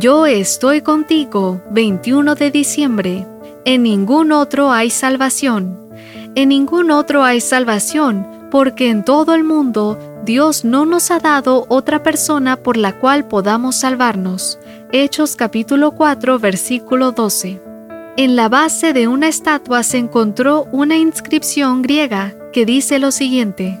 Yo estoy contigo, 21 de diciembre. En ningún otro hay salvación. En ningún otro hay salvación, porque en todo el mundo Dios no nos ha dado otra persona por la cual podamos salvarnos. Hechos capítulo 4 versículo 12. En la base de una estatua se encontró una inscripción griega que dice lo siguiente.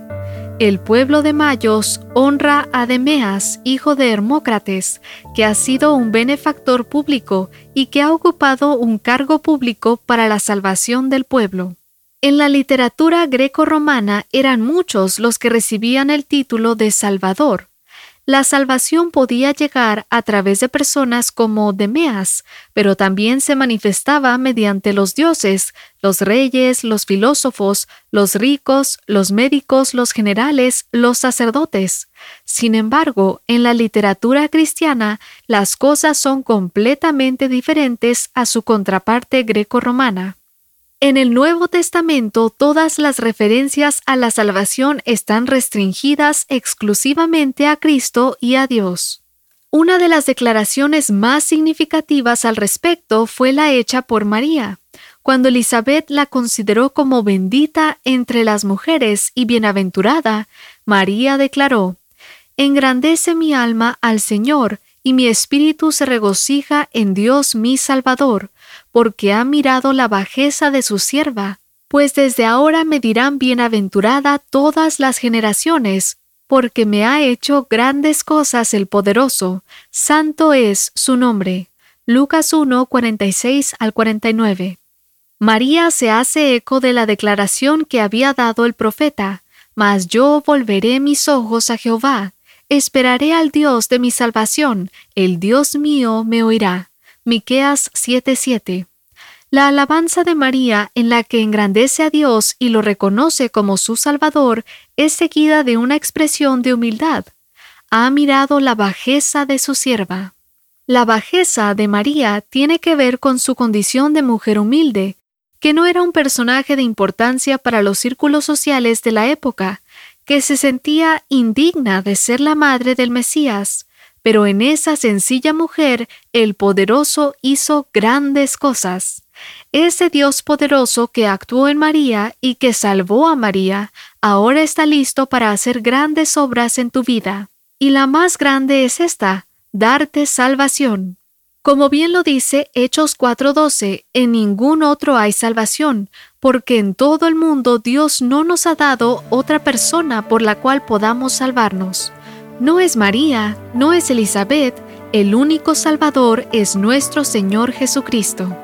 El pueblo de Mayos honra a Demeas, hijo de Hermócrates, que ha sido un benefactor público y que ha ocupado un cargo público para la salvación del pueblo. En la literatura greco-romana eran muchos los que recibían el título de Salvador. La salvación podía llegar a través de personas como Demeas, pero también se manifestaba mediante los dioses, los reyes, los filósofos, los ricos, los médicos, los generales, los sacerdotes. Sin embargo, en la literatura cristiana, las cosas son completamente diferentes a su contraparte greco-romana. En el Nuevo Testamento todas las referencias a la salvación están restringidas exclusivamente a Cristo y a Dios. Una de las declaraciones más significativas al respecto fue la hecha por María, cuando Elizabeth la consideró como bendita entre las mujeres y bienaventurada, María declaró, Engrandece mi alma al Señor, y mi espíritu se regocija en Dios mi Salvador, porque ha mirado la bajeza de su sierva, pues desde ahora me dirán bienaventurada todas las generaciones, porque me ha hecho grandes cosas el poderoso, santo es su nombre. Lucas 1, 46 al 49. María se hace eco de la declaración que había dado el profeta, mas yo volveré mis ojos a Jehová, esperaré al Dios de mi salvación, el Dios mío me oirá. Miqueas 7:7. La alabanza de María, en la que engrandece a Dios y lo reconoce como su Salvador, es seguida de una expresión de humildad. Ha mirado la bajeza de su sierva. La bajeza de María tiene que ver con su condición de mujer humilde, que no era un personaje de importancia para los círculos sociales de la época, que se sentía indigna de ser la madre del Mesías, pero en esa sencilla mujer el poderoso hizo grandes cosas. Ese Dios poderoso que actuó en María y que salvó a María, ahora está listo para hacer grandes obras en tu vida. Y la más grande es esta, darte salvación. Como bien lo dice Hechos 4:12, en ningún otro hay salvación, porque en todo el mundo Dios no nos ha dado otra persona por la cual podamos salvarnos. No es María, no es Elizabeth, el único Salvador es nuestro Señor Jesucristo.